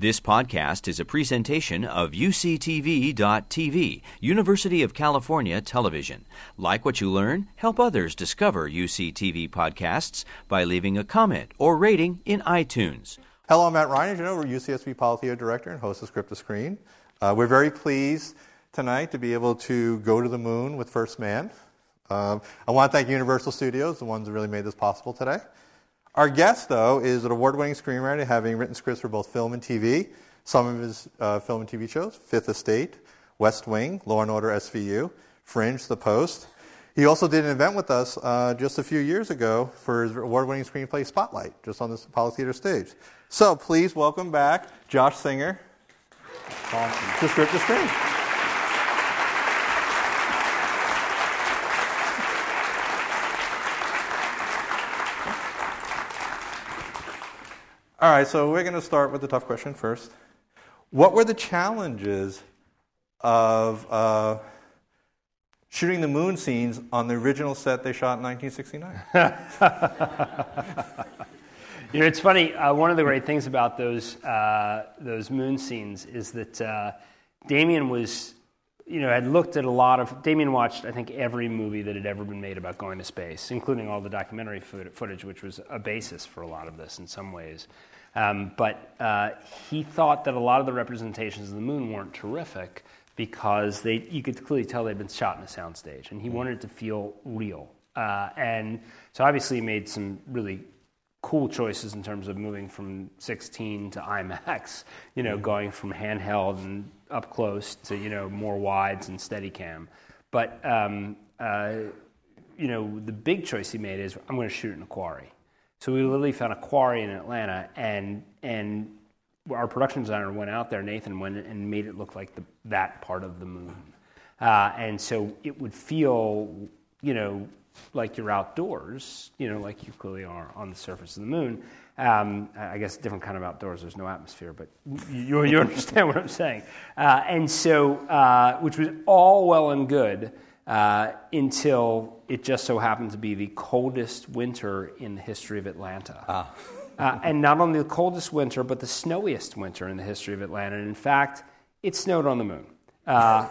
This podcast is a presentation of UCTV.tv, University of California Television. Like what you learn, help others discover UCTV podcasts by leaving a comment or rating in iTunes. Hello, I'm Matt Ryan. As you know, we're UCSB Pollock Theater Director and host of Script to Screen. Uh, we're very pleased tonight to be able to go to the moon with First Man. Um, I want to thank Universal Studios, the ones that really made this possible today. Our guest, though, is an award winning screenwriter, having written scripts for both film and TV. Some of his uh, film and TV shows Fifth Estate, West Wing, Law and Order SVU, Fringe, The Post. He also did an event with us uh, just a few years ago for his award winning screenplay Spotlight, just on the Pollock Theater stage. So please welcome back Josh Singer awesome. to Script to Screen. All right, so we're going to start with the tough question first. What were the challenges of uh, shooting the moon scenes on the original set they shot in 1969? you know, it's funny. Uh, one of the great things about those uh, those moon scenes is that uh, Damien was, you know, had looked at a lot of. Damien watched, I think, every movie that had ever been made about going to space, including all the documentary footage, which was a basis for a lot of this in some ways. Um, but uh, he thought that a lot of the representations of the moon weren't terrific because they, you could clearly tell they'd been shot in a soundstage, and he wanted it to feel real. Uh, and so obviously he made some really cool choices in terms of moving from 16 to IMAX, you know, going from handheld and up close to, you know, more wides and Steadicam. But, um, uh, you know, the big choice he made is I'm going to shoot in a quarry. So we literally found a quarry in Atlanta, and and our production designer went out there, Nathan went and made it look like the, that part of the moon, uh, and so it would feel, you know, like you're outdoors, you know, like you clearly are on the surface of the moon. Um, I guess different kind of outdoors. There's no atmosphere, but you, you understand what I'm saying. Uh, and so, uh, which was all well and good uh, until it just so happened to be the coldest winter in the history of Atlanta. Ah. uh, and not only the coldest winter, but the snowiest winter in the history of Atlanta. And in fact, it snowed on the moon. Uh,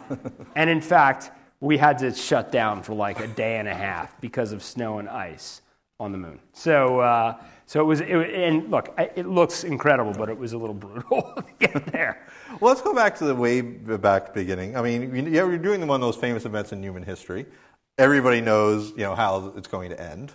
and in fact, we had to shut down for like a day and a half because of snow and ice on the moon. So, uh, so it was, it, and look, it looks incredible, but it was a little brutal to get there. well, let's go back to the way back beginning. I mean, you're doing one of those famous events in human history everybody knows you know how it's going to end.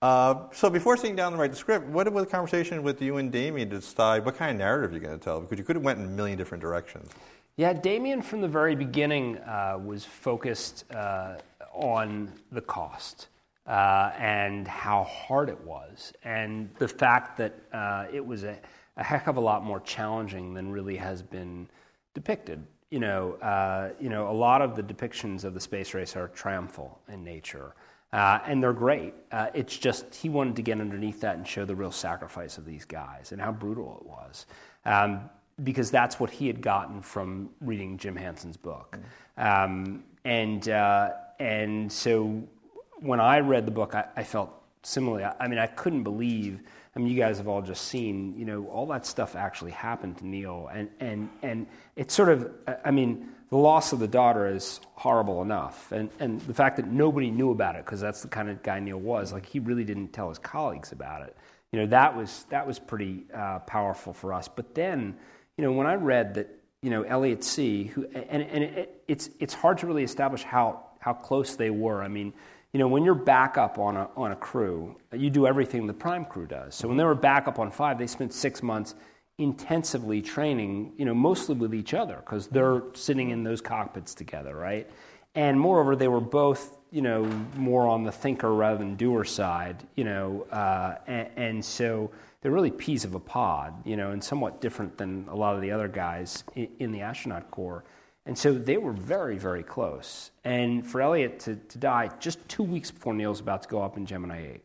Uh, so before sitting down to write the script, what was the conversation with you and Damien to decide what kind of narrative you're going to tell? Because you could have went in a million different directions. Yeah, Damien from the very beginning uh, was focused uh, on the cost uh, and how hard it was, and the fact that uh, it was a, a heck of a lot more challenging than really has been depicted you know, uh, you know, a lot of the depictions of the space race are triumphal in nature, uh, and they're great. It's just he wanted to get underneath that and show the real sacrifice of these guys and how brutal it was, um, because that's what he had gotten from reading Jim Hansen's book, um, and uh, and so when I read the book, I, I felt similarly. I, I mean, I couldn't believe I mean, you guys have all just seen, you know, all that stuff actually happened to Neil. And, and, and it's sort of, I mean, the loss of the daughter is horrible enough. And, and the fact that nobody knew about it, because that's the kind of guy Neil was, like he really didn't tell his colleagues about it. You know, that was, that was pretty uh, powerful for us. But then, you know, when I read that, you know, Elliot See, who, and, and it, it's, it's hard to really establish how, how close they were. I mean, you know, when you're backup on a, on a crew, you do everything the prime crew does. So when they were backup on five, they spent six months intensively training, you know, mostly with each other because they're sitting in those cockpits together, right? And moreover, they were both, you know, more on the thinker rather than doer side, you know, uh, and, and, so they're really peas of a pod, you know, and somewhat different than a lot of the other guys in, in the astronaut corps. And so they were very, very close. And for Elliot to, to die just two weeks before Neil's about to go up in Gemini 8,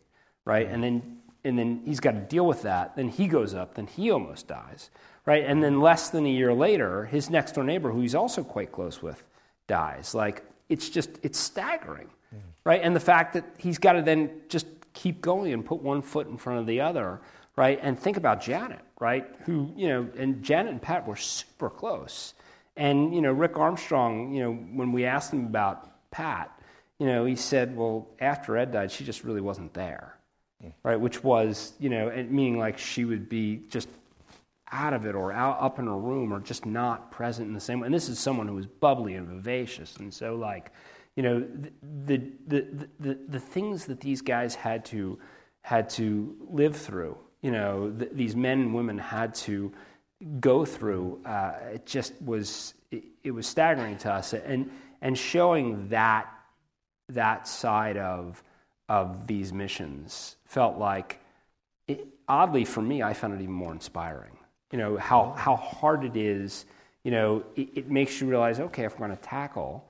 right? And then and then he's got to deal with that. Then he goes up, then he almost dies, right? And then less than a year later, his next door neighbor, who he's also quite close with, dies. Like it's just it's staggering, mm right? And the fact that he's got to then just keep going and put one foot in front of the other, right? And think about Janet, right? Who, you know, and Janet and Pat were super close. And, you know, Rick Armstrong, you know, when we asked him about Pat, you know, he said, well, after Ed died, she just really wasn't there, mm. right? Which was, you know, meaning like she would be just out of it or out up in her room or just not present in the same way. And this is someone who was bubbly and vivacious. And so, like, you know, the, the, the, the, the things that these guys had to, had to live through, you know, th- these men and women had to go through, uh, it just was, it, it was staggering to us. And, and showing that, that side of, of these missions felt like, it, oddly for me, I found it even more inspiring you know, how, how hard it is, you know, it, it makes you realize, okay, if we're going to tackle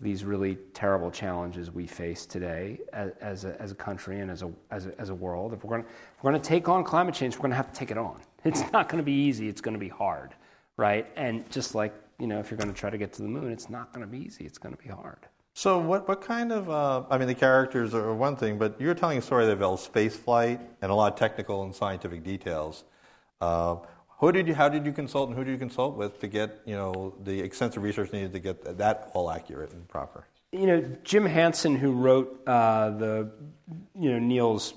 these really terrible challenges we face today as, as, a, as a country and as a, as a, as a world, if we're, going we're to take on climate change, we're going to have to take it on. It's not going to be easy, it's going to be hard, right? And just like, you know, if you're going to try to get to the moon, it's not going to be easy, it's going to be hard. So, what, what kind of, uh, I mean, the characters are one thing, but you're telling a story that involves space flight and a lot of technical and scientific details. Uh, who did you, how did you consult and who did you consult with to get you know, the extensive research needed to get that all accurate and proper? You know, Jim Hansen, who wrote uh, the, you know, Neil's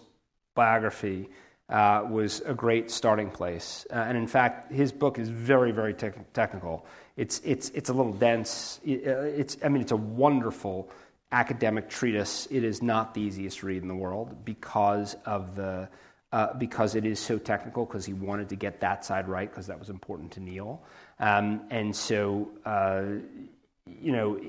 biography, uh, was a great starting place. Uh, and in fact, his book is very, very te- technical. It's, it's, it's a little dense. Uh, it's, I mean, it's a wonderful academic treatise. It is not the easiest read in the world because of the uh, because it is so technical, because he wanted to get that side right, because that was important to Neil. Um, and so, uh, you know,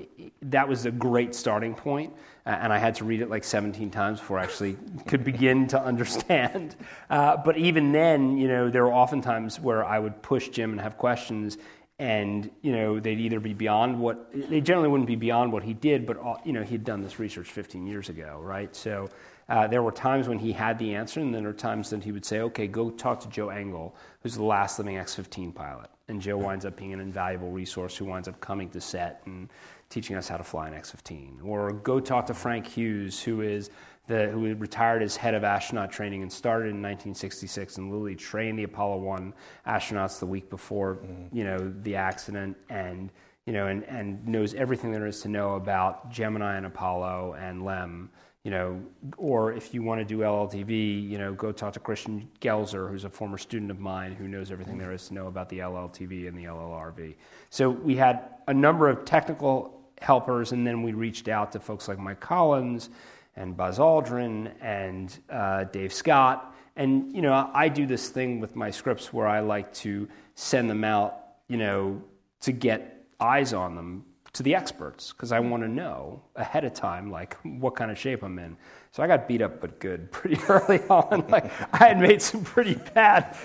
that was a great starting point, uh, and I had to read it like 17 times before I actually could begin to understand. Uh, but even then, you know, there were often times where I would push Jim and have questions, and you know they'd either be beyond what they generally wouldn't be beyond what he did, but uh, you know he'd done this research 15 years ago, right? So uh, there were times when he had the answer, and then there were times that he would say, okay, go talk to Joe Engle, who's the last living X 15 pilot. And Joe winds up being an invaluable resource who winds up coming to set and teaching us how to fly an X 15. Or go talk to Frank Hughes, who is the, who retired as head of astronaut training and started in 1966 and literally trained the Apollo 1 astronauts the week before mm-hmm. you know, the accident and, you know, and, and knows everything there is to know about Gemini and Apollo and LEM you know, or if you want to do LLTV, you know, go talk to Christian Gelzer, who's a former student of mine who knows everything there is to know about the LLTV and the LLRV. So we had a number of technical helpers, and then we reached out to folks like Mike Collins and Buzz Aldrin and uh, Dave Scott. And, you know, I do this thing with my scripts where I like to send them out, you know, to get eyes on them to the experts because I want to know ahead of time like what kind of shape I'm in. So I got beat up but good pretty early on. Like I had made some pretty bad.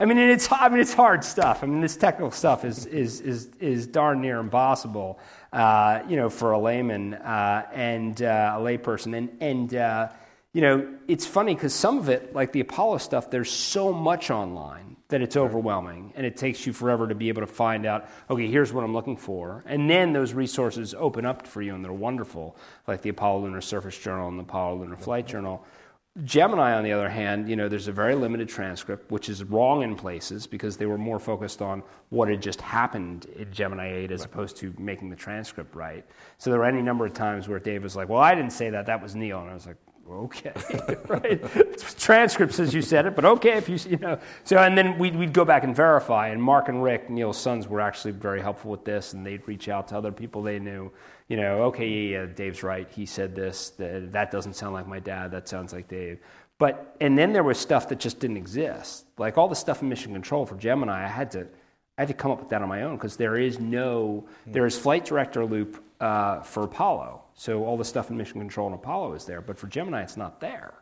I mean, it's I mean it's hard stuff. I mean, this technical stuff is is is is darn near impossible, uh, you know, for a layman uh, and uh, a layperson. And and uh, you know, it's funny because some of it, like the Apollo stuff, there's so much online that it's overwhelming and it takes you forever to be able to find out, okay, here's what I'm looking for. And then those resources open up for you and they're wonderful, like the Apollo Lunar Surface Journal and the Apollo Lunar Flight Journal. Gemini, on the other hand, you know, there's a very limited transcript, which is wrong in places because they were more focused on what had just happened in Gemini 8 as right. opposed to making the transcript right. So there were any number of times where Dave was like, well, I didn't say that, that was Neil. And I was like, okay, right? Transcripts as you said it, but okay if you, you know. So, and then we'd, we'd go back and verify. And Mark and Rick, Neil's sons, were actually very helpful with this, and they'd reach out to other people they knew. You know, okay, yeah, yeah Dave's right. He said this. That, that doesn't sound like my dad. That sounds like Dave. But, and then there was stuff that just didn't exist. Like all the stuff in Mission Control for Gemini, I had to, I had to come up with that on my own because there is no, there is flight director loop uh, for Apollo. So all the stuff in Mission Control and Apollo is there, but for Gemini, it's not there.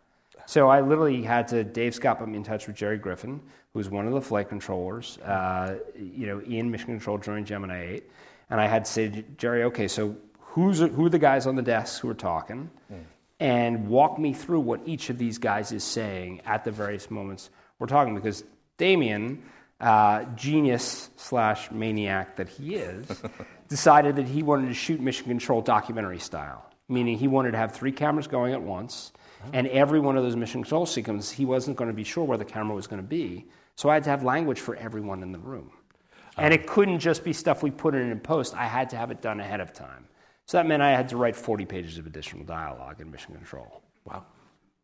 So I literally had to. Dave Scott put me in touch with Jerry Griffin, who was one of the flight controllers, uh, you know, in Mission Control during Gemini 8, and I had to say, Jerry, okay, so who's who are the guys on the desks who are talking, mm. and walk me through what each of these guys is saying at the various moments we're talking, because Damien uh, genius slash maniac that he is, decided that he wanted to shoot Mission Control documentary style, meaning he wanted to have three cameras going at once, oh. And every one of those mission control sequences, he wasn't going to be sure where the camera was going to be. So I had to have language for everyone in the room. And oh. it couldn't just be stuff we put in in post. I had to have it done ahead of time. So that meant I had to write 40 pages of additional dialogue in mission control. Wow.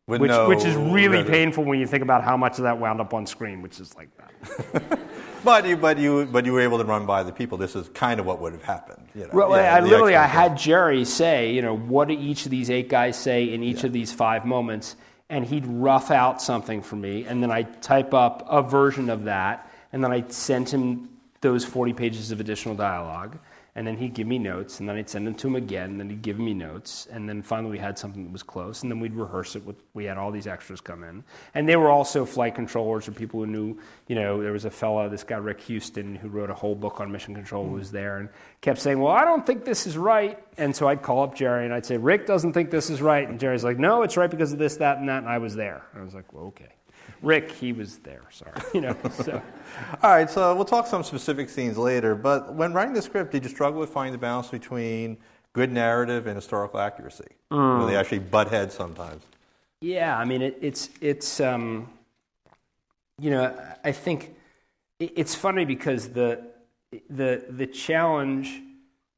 With Which, no which is really resi- painful when you think about how much of that wound up on screen, which is like that. But you, but you, but you were able to run by the people. This is kind of what would have happened. You know? Well, Yeah, I literally, I had Jerry say, you know, what do each of these eight guys say in each of these five moments, and he'd rough out something for me, and then I'd type up a version of that, and then I'd send him those 40 pages of additional dialogue, and then he'd give me notes, and then I'd send them to him again, and then he'd give me notes, and then finally we had something that was close, and then we'd rehearse it with, we had all these extras come in. And they were also flight controllers or people who knew, you know, there was a fella, this guy Rick Houston, who wrote a whole book on mission control, who was mm. there, and kept saying, well, I don't think this is right. And so I'd call up Jerry, and I'd say, Rick doesn't think this is right. And Jerry's like, no, it's right because of this, that, and that, and I was there. And I was like, well, okay. Rick, he was there, sorry. You know, so. All right, so we'll talk some specific scenes later. But when writing the script, did you struggle with finding the balance between good narrative and historical accuracy? Mm. Where they actually butt heads sometimes. Yeah, I mean, it, it's it's um, you know, I think it- it's funny because the the the challenge.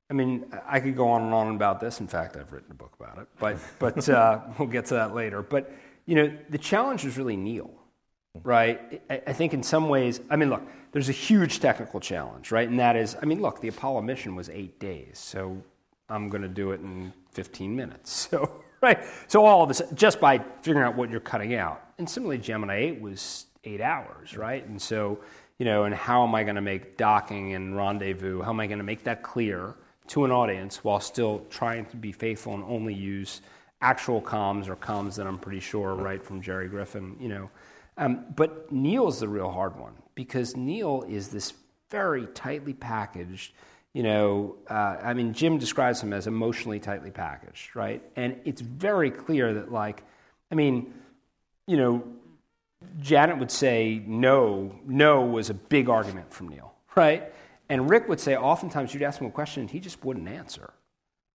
I mean, I could go on and on about this. In fact, I've written a book about it, but but uh, we'll get to that later. But you know, the challenge was really Neil, right? I, think in some ways, I mean, look, there's a huge technical challenge, right? And that is, I mean, look, the Apollo mission was eight days, so I'm going to do it in 15 minutes. So right, so all of this just by figuring out what you're cutting out. And similarly, Gemini 8 was eight hours, right? And so you know, and how am I going to make docking and rendezvous? How am I going to make that clear to an audience while still trying to be faithful and only use actual comms or comms that I'm pretty sure right from Jerry Griffin, you know. Um, but Neil's the real hard one because Neil is this very tightly packaged, you know. Uh, I mean, Jim describes him as emotionally tightly packaged, right? And it's very clear that, like, I mean, you know, Janet would say no, no was a big argument from Neil, right? And Rick would say oftentimes you'd ask him a question and he just wouldn't answer,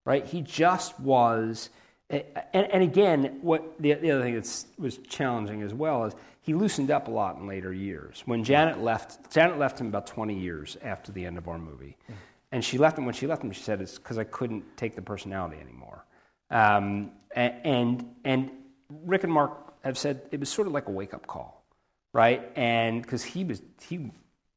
right? He just was, and, and again, what the, the other thing that was challenging as well is he loosened up a lot in later years. When Janet left, Janet left him about 20 years after the end of our movie. And she left him, when she left him, she said, it's because I couldn't take the personality anymore. Um, and, and Rick and Mark have said it was sort of like a wake up call, right? And because he was, he,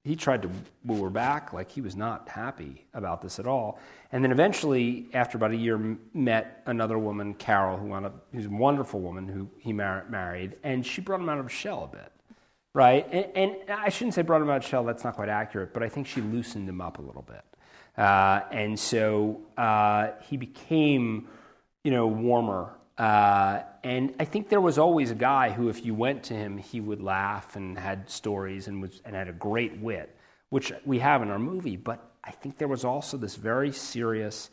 he tried to woo her back, like he was not happy about this at all. And then eventually, after about a year, met another woman, Carol, who wound up, who's a wonderful woman who he mar- married, and she brought him out of his shell a bit, right? And, and I shouldn't say brought him out of his shell, that's not quite accurate, but I think she loosened him up a little bit. Uh, and so uh, he became, you know, warmer. Uh, and I think there was always a guy who, if you went to him, he would laugh and had stories and, was, and had a great wit, which we have in our movie. But I think there was also this very serious,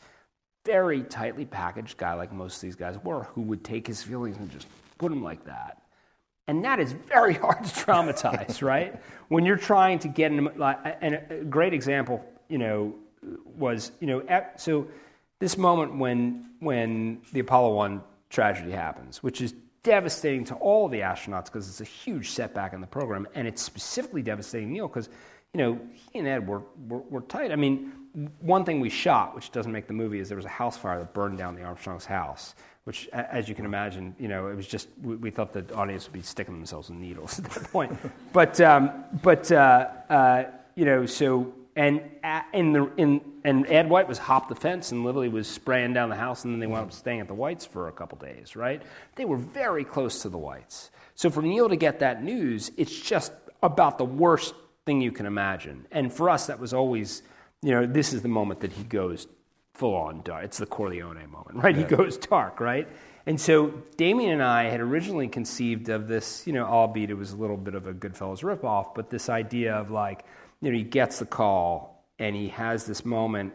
very tightly packaged guy, like most of these guys were, who would take his feelings and just put them like that. And that is very hard to traumatize, right? When you're trying to get like, and a great example, you know, was, you know, so this moment when when the Apollo One tragedy happens, which is devastating to all the astronauts because it's a huge setback in the program, and it's specifically devastating Neil because, you know, he and Ed were, were were tight. I mean, one thing we shot, which doesn't make the movie, is there was a house fire that burned down the Armstrong's house which, as you can imagine, you know, it was just we, we thought the audience would be sticking themselves in needles at that point. but um, but uh, uh, you know, so and uh, in the in and Ed White was hopped the fence and literally was spraying down the house, and then they wound up staying at the Whites for a couple days. Right? They were very close to the Whites. So for Neil to get that news, it's just about the worst thing you can imagine. And for us, that was always, you know, this is the moment that he goes full on dark. It's the Corleone moment, right? He goes dark, right? And so Damien and I had originally conceived of this, you know, albeit it was a little bit of a Goodfellas ripoff, but this idea of like, you know, he gets the call and he has this moment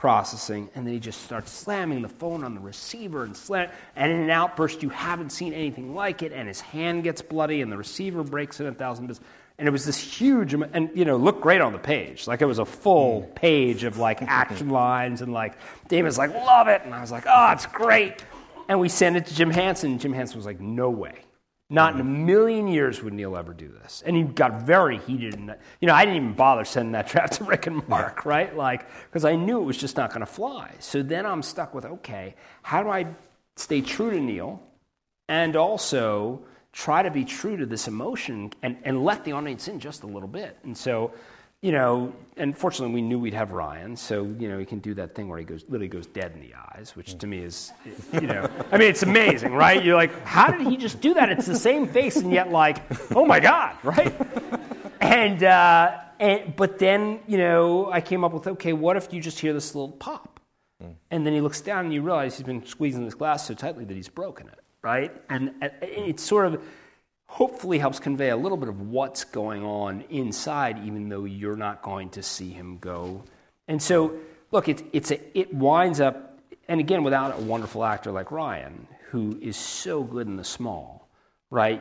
processing, and then he just starts slamming the phone on the receiver and slam, and in an outburst you haven't seen anything like it, and his hand gets bloody, and the receiver breaks in a thousand bits. And it was this huge, and you know, looked great on the page. Like it was a full mm. page of like action lines, and like Damien's like, love it, and I was like, oh, it's great. and we sent it to Jim Hansen. Jim Hansen was like, no way. Not in a million years would Neil ever do this. And he got very heated. And, you know, I didn't even bother sending that draft to Rick and Mark, right? Like, because I knew it was just not going to fly. So then I'm stuck with, okay, how do I stay true to Neil and also try to be true to this emotion and, and let the audience in just a little bit? And so you know, and fortunately we knew we'd have Ryan, so you know he can do that thing where he goes literally goes dead in the eyes, which to me is, you know, I mean it's amazing, right? You're like, how did he just do that? It's the same face, and yet like, oh my god, right? And uh, and but then you know I came up with okay, what if you just hear this little pop, and then he looks down and you realize he's been squeezing this glass so tightly that he's broken it, right? And it's sort of hopefully helps convey a little bit of what's going on inside, even though you're not going to see him go. And so, look, it, it's a, it winds up, and again, without a wonderful actor like Ryan, who is so good in the small, right?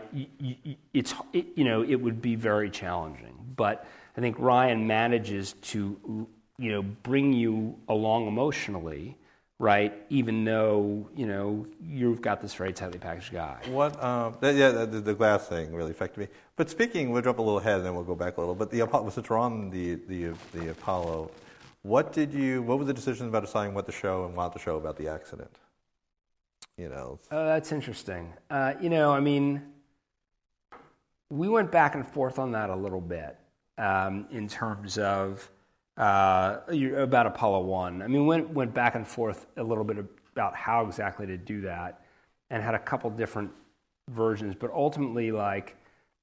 It's, it, you know, it would be very challenging. But I think Ryan manages to, you know, bring you along emotionally right? Even though you know you've got this very tightly packaged guy. What? Um, yeah, the, the, glass thing really affected me. But speaking, we'll jump a little ahead, and then we'll go back a little. But the since we're on the the the Apollo, what did you? What were the decisions about deciding what to show and what to show about the accident? You know. Oh, that's interesting. Uh, you know, I mean, we went back and forth on that a little bit um, in terms of uh, about Apollo 1. I mean, went, went back and forth a little bit about how exactly to do that and had a couple different versions, but ultimately, like,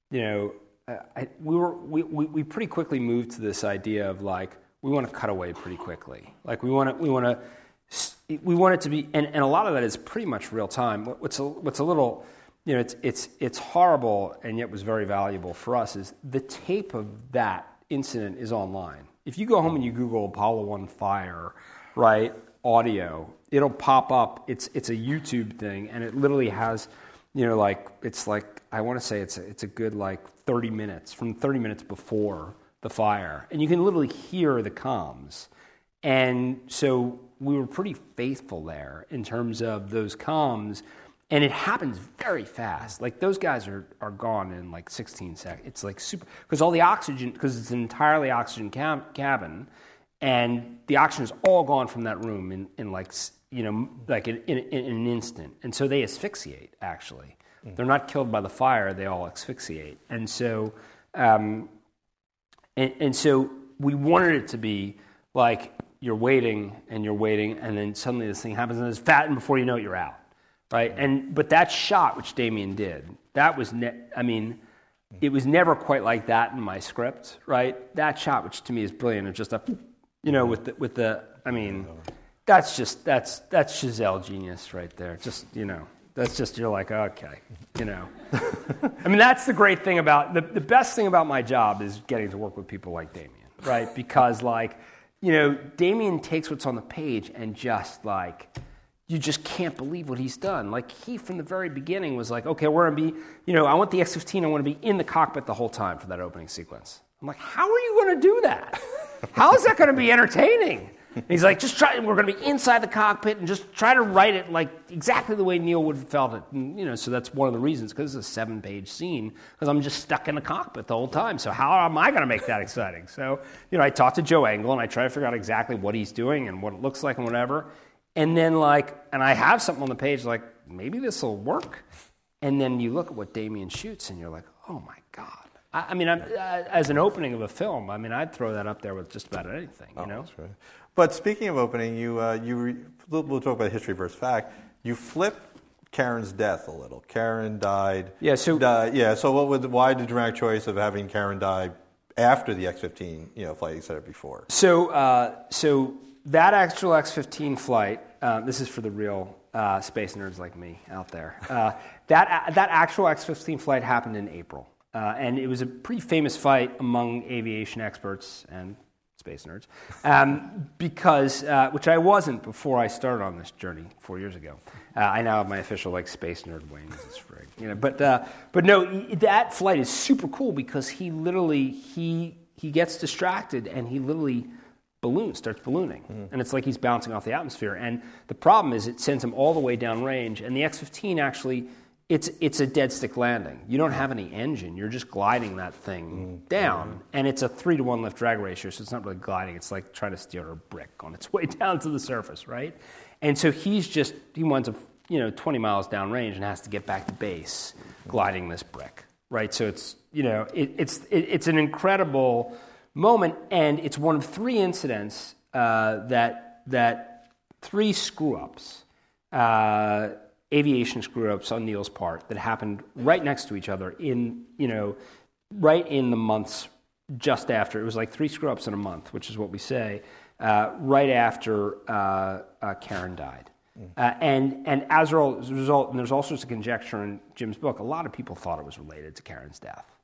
you know, I, we, were, we, we, we pretty quickly moved to this idea of like, we want to cut away pretty quickly. Like, we want to, we want to, we want it to be, and, and a lot of that is pretty much real time. What's a, what's a little, you know, it's, it's, it's horrible and yet was very valuable for us is the tape of that incident is online if you go home and you Google Apollo 1 fire, right, audio, it'll pop up. It's, it's a YouTube thing, and it literally has, you know, like, it's like, I want to say it's a, it's a good like 30 minutes, from 30 minutes before the fire. And you can literally hear the comms. And so we were pretty faithful there in terms of those comms and it happens very fast. Like those guys are, are gone in like 16 seconds. It's like super because all the oxygen because it's an entirely oxygen cab, cabin, and the oxygen is all gone from that room in, in like you know like in, in, in an instant, and so they asphyxiate. Actually, mm. they're not killed by the fire; they all asphyxiate, and so um, and, and so we wanted it to be like you're waiting and you're waiting, and then suddenly this thing happens and it's fat, and before you know it, you're out right? And but that shot which Damien did, that was ne- I mean, it was never quite like that in my script, right? That shot, which to me is brilliant, it's just a, you know, with the with the, I mean, that's just that's that's Chazelle genius right there. Just you know, that's just you're like okay, you know. I mean, that's the great thing about the the best thing about my job is getting to work with people like Damien, right? Because like, you know, Damien takes what's on the page and just like you just can't believe what he's done. Like he, from the very beginning, was like, okay, we're gonna be, you know, I want the X-15. I want to be in the cockpit the whole time for that opening sequence. I'm like, how are you to do that? How is that to be entertaining? And he's like, just try. We're to be inside the cockpit and just try to write it like exactly the way Neil would have felt it. And, you know, so that's one of the reasons because it's a seven-page scene because I'm just stuck in the cockpit the whole time. So how am I to make that exciting? So you know, I talked to Joe Engle and I try to figure out exactly what he's doing and what it looks like and whatever and then like and i have something on the page like maybe this will work and then you look at what damien shoots and you're like oh my god i, I mean I, as an opening of a film i mean i'd throw that up there with just about anything you oh, know right. but speaking of opening you uh, you re, we'll talk about history versus fact you flip Karen's death a little. Karen died. Yeah. So died, yeah. So what would why the dramatic choice of having Karen die after the X-15 you know flight you said it before? So uh, so that actual X-15 flight uh, this is for the real uh, space nerds like me out there. Uh, that, that actual X 15 flight happened in April. Uh, and it was a pretty famous fight among aviation experts and space nerds, um, because, uh, which I wasn't before I started on this journey four years ago. I now have my official like space nerd wings. It's free, you know. But, but no, that flight is super cool because he literally, he, he gets distracted and he literally balloon starts ballooning. And it's like he's bouncing off the atmosphere. And the problem is it sends him all the way downrange. And the x-15 actually it's, it's a dead stick landing. You don't have any engine. You're just gliding that thing down. And it's a three to one lift drag ratio so it's not really gliding. It's like trying to steer a brick on its way down to the surface right? And so he's just he winds up you know 20 miles downrange and has to get back to base gliding this brick right? So it's you know it, it's it, it's an incredible moment, and it's one of three incidents uh, that that three screw ups, uh, aviation screw ups on Neil's part that happened right next to each other in you know right in the months just after. It was like three screw ups in a month, which is what we say. Uh, right after uh, uh, Karen died. Uh, and, and as a result, and there's all sorts of conjecture in Jim's book, a lot of people thought it was related to Karen's death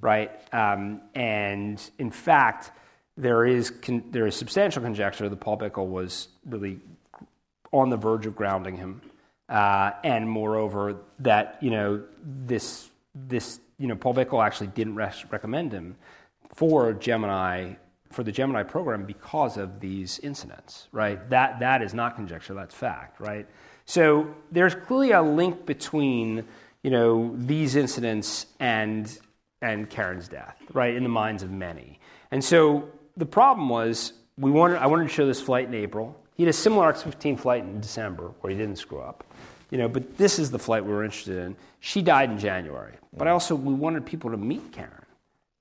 right? Um, and in fact, there is, con- there is substantial conjecture that Paul Bikle was really on the verge of grounding him. Uh, and moreover, that, you know, this, this, you know, Paul Bikle actually didn't res- recommend him for Gemini, for the Gemini program because of these incidents, right? That, that is not conjecture, that's fact, right? So there's clearly a link between, you know, these incidents and and Karen's death, right, in the minds of many. And so the problem was, we wanted, I wanted to show this flight in April. He had a similar X-15 flight in December where he didn't screw up. You know, but this is the flight we were interested in. She died in January. But also, we wanted people to meet Karen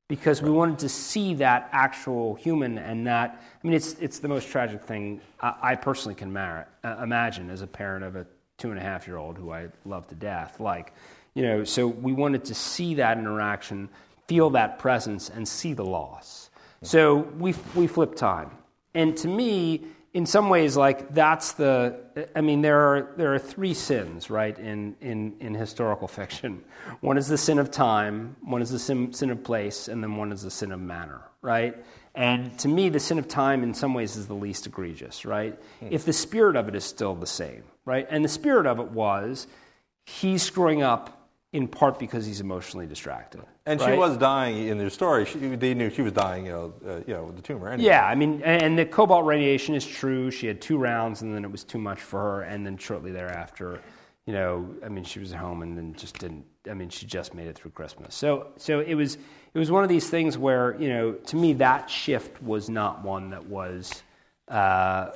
because we wanted to see that actual human and that. I mean, it's, it's the most tragic thing I, I personally can mar- uh, imagine as a parent of a two and a half year old who I love to death. Like, you know, so we wanted to see that interaction, feel that presence, and see the loss. So we, we flip time. And to me, in some ways, like that's the, I mean, there are, there are three sins, right, in, in, in historical fiction. One is the sin of time, one is the sin, sin of place, and then one is the sin of manner, right? And to me, the sin of time in some ways is the least egregious, right? Hmm. If the spirit of it is still the same, right? And the spirit of it was he's screwing up in part because he's emotionally distracted. And right? she was dying in their story. She, they knew she was dying, you know, uh, you know, with the tumor. Anyway. Yeah, I mean, and the cobalt radiation is true. She had two rounds, and then it was too much for her. And then shortly thereafter, you know, I mean, she was at home, and then just didn't. I mean, she just made it through Christmas. So, so it was, it was one of these things where, you know, to me, that shift was not one that was, uh,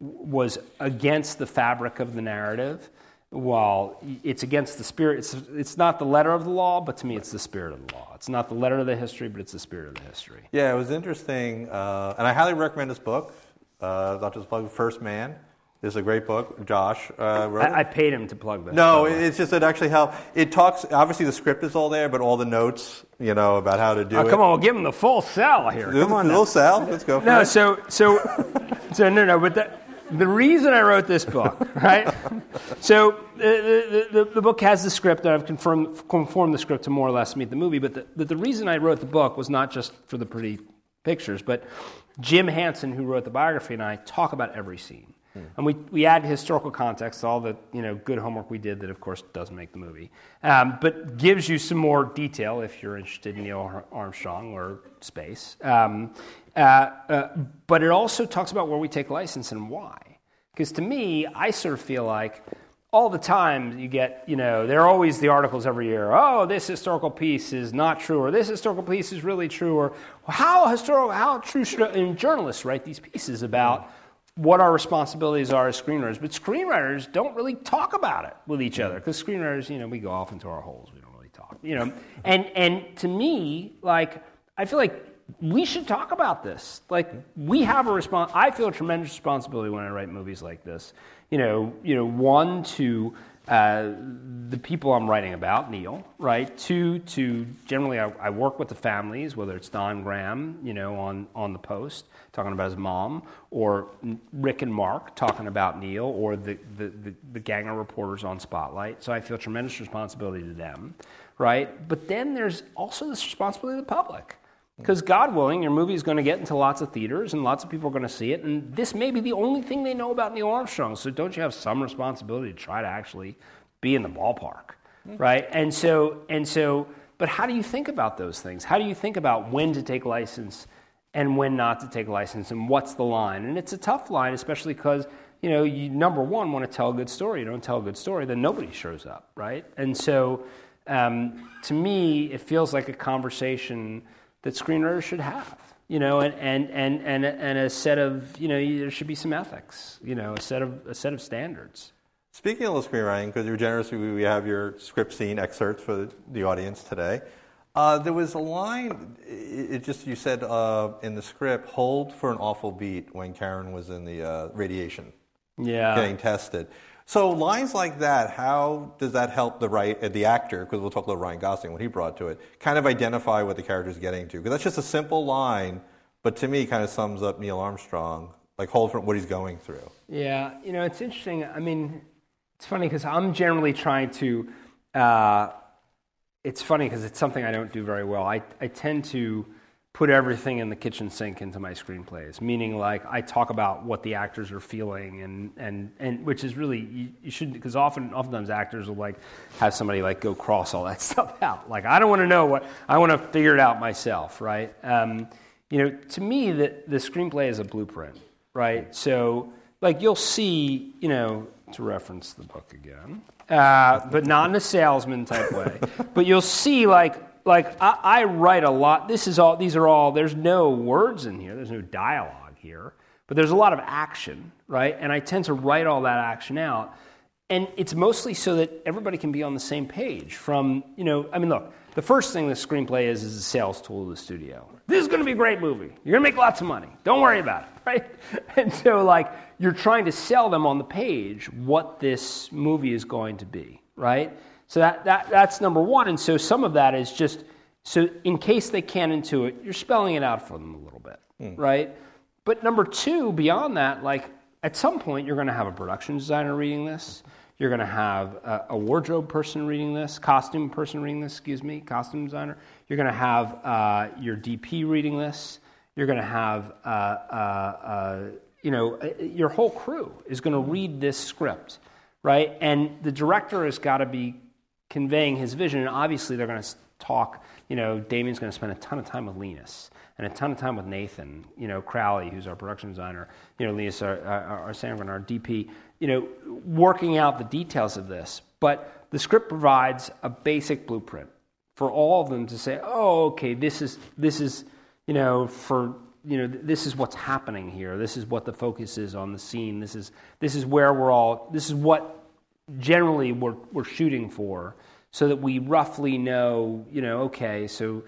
was against the fabric of the narrative while it's against the spirit, it's, it's not the letter of the law, but to me it's the spirit of the law. It's not the letter of the history, but it's the spirit of the history. Yeah, it was interesting, uh, and I highly recommend this book. Uh, Dr. Plug, First Man. It's a great book. Josh uh, wrote I, I, paid him to plug this. No, it's just that actually how it talks. Obviously, the script is all there, but all the notes, you know, about how to do oh, it. Come on, we'll give him the full sell here. Come on, now. Sal. Let's go. No, it. so so so no no, but the, the reason I wrote this book, right? so the, the, the, book has the script, and I've confirmed conformed the script to more or less meet the movie. But the, the, the reason I wrote the book was not just for the pretty pictures, but Jim Hansen, who wrote the biography, and I talk about every scene. And we, we add historical context all the you know, good homework we did that, of course, doesn't make the movie, um, but gives you some more detail if you're interested in Neil Armstrong or space. Um, uh, uh, but it also talks about where we take license and why. Because to me, I sort of feel like all the time you get, you know, there are always the articles every year. Oh, this historical piece is not true, or this historical piece is really true, or how historical, how true should and journalists write these pieces about what our responsibilities are as screenwriters. But screenwriters don't really talk about it with each other because screenwriters, you know, we go off into our holes. We don't really talk, you know. And and to me, like, I feel like we should talk about this. Like, we have a response. I feel a tremendous responsibility when I write movies like this. You know, you know, one to uh, the people I'm writing about, Neil, right? Two, to generally, I, I, work with the families, whether it's Don Graham, you know, on, on the Post, talking about his mom, or Rick and Mark talking about Neil, or the, the, the, the gang of reporters on Spotlight. So I feel tremendous responsibility to them, right? But then there's also this responsibility to the public. Because God willing, your movie is going to get into lots of theaters and lots of people are going to see it. And this may be the only thing they know about Neil Armstrong. So don't you have some responsibility to try to actually be in the ballpark, right? And so, and so, but how do you think about those things? How do you think about when to take license and when not to take license and what's the line. And it's a tough line, especially because you know you number one want to tell a good story. You don't tell a good story, then nobody shows up, right? And so um, to me, it feels like a conversation that screenwriters should have. You know, and, and, and, and, and a set of, you know, there should be some ethics, you know, a set of, a set of standards. Speaking of screenwriting, because you're generous, we have your script scene excerpts for the audience today. Uh, there was a line, it just you said uh, in the script, hold for an awful beat when Karen was in the uh, radiation, yeah, getting tested. So lines like that, how does that help the right uh, the actor? Because we'll talk about Ryan Gosling what he brought to it. Kind of identify what the character is getting to, because that's just a simple line, but to me, kind of sums up Neil Armstrong, like hold for what he's going through. Yeah, you know, it's interesting. I mean, it's funny because I'm generally trying to. Uh, it's funny because it's something I don't do very well. I, I tend to put everything in the kitchen sink into my screenplays, meaning like I talk about what the actors are feeling, and and and which is really you, you should because often oftentimes actors will like have somebody like go cross all that stuff out. Like I don't want to know what I want to figure it out myself, right? Um, you know, to me, the the screenplay is a blueprint, right? So like you'll see, you know, to reference the book again, uh, but not in a salesman type way. but you'll see, like, like I, I, write a lot. This is all. These are all. There's no words in here. There's no dialogue here. But there's a lot of action, right? And I tend to write all that action out, and it's mostly so that everybody can be on the same page. From you know, I mean, look. The first thing the screenplay is is a sales tool of the studio. This is going to be a great movie. You're going to make lots of money. Don't worry about it, right? And so, like, you're trying to sell them on the page what this movie is going to be, right? So that, that, that's number one. And so some of that is just, so in case they can't intuit, you're spelling it out for them a little bit, mm. right? But number two, beyond that, like at some point you're going to have a production designer reading this. You're going to have a, a, wardrobe person reading this, costume person reading this, excuse me, costume designer. You're going to have uh, your DP reading this. You're going to have uh, uh, uh you know, uh, your whole crew is going to read this script, right? And the director has got to be conveying his vision. And obviously, they're going to talk. You know, Damien's going to spend a ton of time with Linus and a ton of time with Nathan. You know, Crowley, who's our production designer. You know, Linus, our, our, our our DP. You know, working out the details of this. But the script provides a basic blueprint for all of them to say, "Oh, okay, this is this is." You know, for you know, this is what's happening here. This is what the focus is on the scene. This is, this is where we're all, this is what generally we're, we're shooting for so that we roughly know, you know, okay, so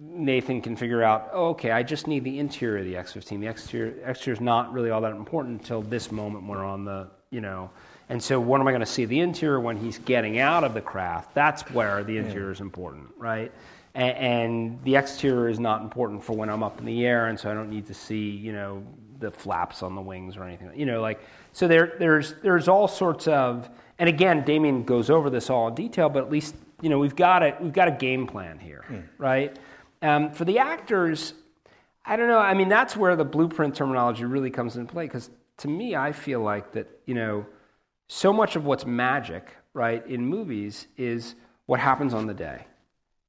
Nathan can figure out, oh, okay, I just need the interior of the X15. The exterior, exterior is not really all that important until this moment when we're on the, you know, and so what am I going to see? The interior when he's getting out of the craft, that's where the interior is important, right? and, and the exterior is not important for when I'm up in the air, and so I don't need to see, you know, the flaps on the wings or anything. You know, like so there, there's there's all sorts of, and again, Damien goes over this all in detail, but at least you know we've got it. We've got a game plan here, mm. right? Um, for the actors, I don't know. I mean, that's where the blueprint terminology really comes into play because to me, I feel like that you know, so much of what's magic, right, in movies is what happens on the day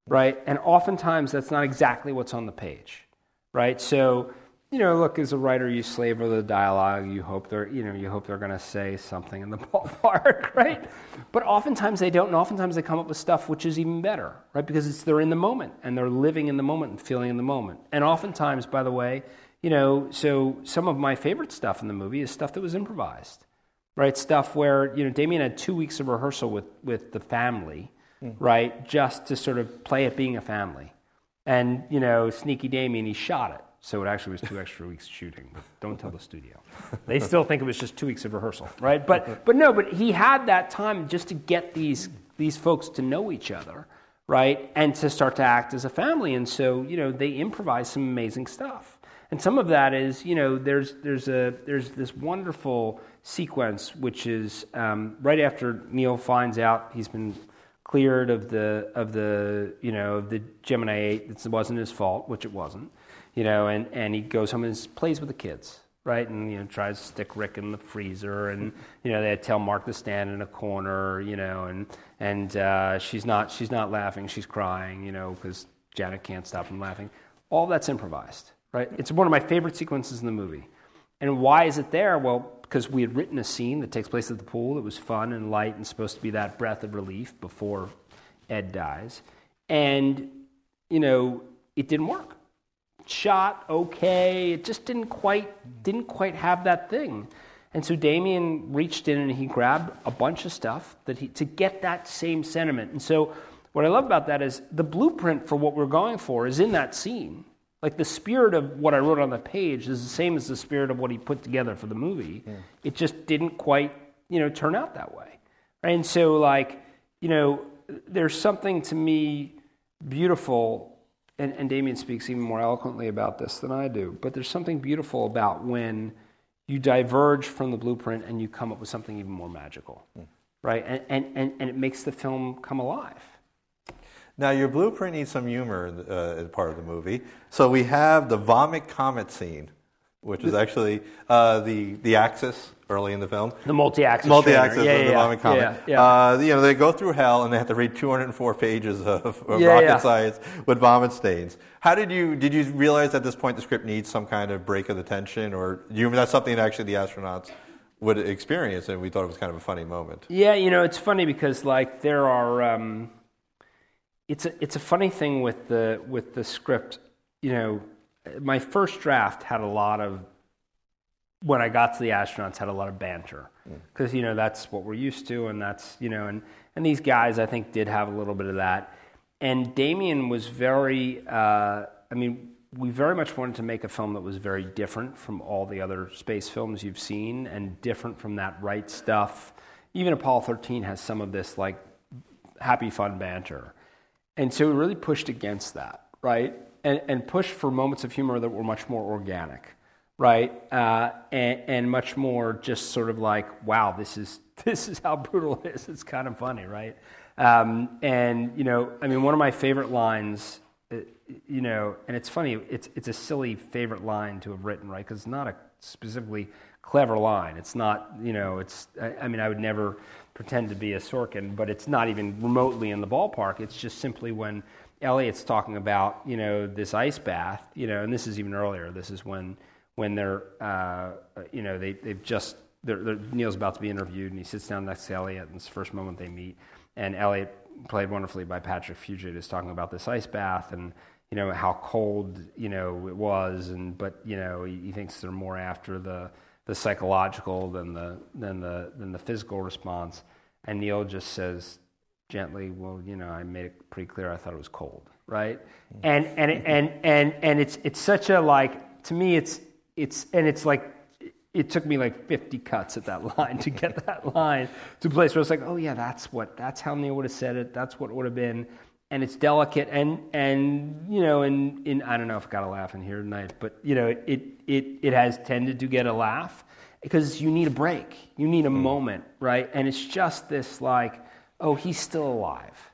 right? And oftentimes that's not exactly what's on the page, right? So, you know, look, as a writer, you slave over the dialogue. You hope they're, you know, you hope they're going to say something in the ballpark, right? But oftentimes they don't, and oftentimes they come up with stuff which is even better, right? Because it's they're in the moment and they're living in the moment and feeling in the moment. And oftentimes, by the way, you know, so some of my favorite stuff in the movie is stuff that was improvised, right? Stuff where you know Damien had two weeks of rehearsal with with the family mm. right? Just to sort of play it being a family. And, you know, Sneaky Damien, he shot it. So it actually was two extra weeks shooting. Don't tell the studio. They still think it was just two weeks of rehearsal, right? But, but no, but he had that time just to get these, these folks to know each other, right? And to start to act as a family. And so, you know, they improvise some amazing stuff. And some of that is, you know, there's, there's, a, there's this wonderful sequence, which is um, right after Neil finds out he's been cleared of the of the you know of the Gemini 8 it wasn't his fault, which it wasn't, you know, and, and he goes home and plays with the kids, right, and you know tries to stick Rick in the freezer, and you know they tell Mark to stand in a corner, you know, and and uh, she's not she's not laughing, she's crying, you know, because Janet can't stop from laughing. All that's improvised, right? It's one of my favorite sequences in the movie. And why is it there? Well, because we had written a scene that takes place at the pool that was fun and light and supposed to be that breath of relief before Ed dies. And, you know, it didn't work. Shot okay, it just didn't quite didn't quite have that thing. And so Damien reached in and he grabbed a bunch of stuff that he, to get that same sentiment. And so what I love about that is the blueprint for what we're going for is in that scene. Like the spirit of what I wrote on the page is the same as the spirit of what he put together for the movie. Yeah. It just didn't quite, you know, turn out that way. And so like, you know, there's something to me beautiful and, and Damien speaks even more eloquently about this than I do, but there's something beautiful about when you diverge from the blueprint and you come up with something even more magical. Mm. Right? And, and, and, and it makes the film come alive. Now, your blueprint needs some humor uh, as part of the movie. So we have the vomit comet scene, which is actually uh, the the axis early in the film. The multi-axis. Multi-axis yeah, of the yeah, vomit comet. Yeah, yeah. Uh, you know, they go through hell and they have to read 204 pages of, of rocket science with vomit stains. How did you did you realize at this point the script needs some kind of break of the tension, or you that's something that actually the astronauts would experience, and we thought it was kind of a funny moment. Yeah, you know, it's funny because like there are. Um, it's a, it's a funny thing with the, with the script. You know, my first draft had a lot of, when I got to the astronauts, had a lot of banter. Because, mm. you know, that's what we're used to, and that's, you know, and, and these guys, I think, did have a little bit of that. And Damien was very, uh, I mean, we very much wanted to make a film that was very different from all the other space films you've seen and different from that right stuff. Even Apollo 13 has some of this like happy fun banter. And so we really pushed against that, right? And, and pushed for moments of humor that were much more organic, right? Uh, and, and much more just sort of like, wow, this is, this is how brutal it is. It's kind of funny, right? Um, and, you know, I mean, one of my favorite lines, uh, you know, and it's funny, it's, it's a silly favorite line to have written, right? Because it's not a specifically clever line. It's not, you know, it's, I, I mean, I would never pretend to be a Sorkin, but it's not even remotely in the ballpark. It's just simply when Elliot's talking about, you know, this ice bath, you know, and this is even earlier. This is when, when they're, uh, you know, they, they've just, they're, they're, Neil's about to be interviewed, and he sits down next to Elliot, and it's the first moment they meet. And Elliot, played wonderfully by Patrick Fugit, is talking about this ice bath and, you know, how cold, you know, it was, and, but, you know, he, he thinks they're more after the, the psychological than the, than the, than the physical response. And Neil just says gently, well, you know, I made it pretty clear I thought it was cold, right? And, and, and, and, and it's, it's such a like, to me, it's, it's, and it's like, it took me like 50 cuts at that line to get that line to a place where it's like, oh yeah, that's what, that's how Neil would have said it. That's what it would have been. And it's delicate and, and, you know, and, in, I don't know if I got a laugh in here tonight, but you know, it, it, it has tended to get a laugh because you need a break. You need a mm. moment, right? And it's just this like, oh, he's still alive,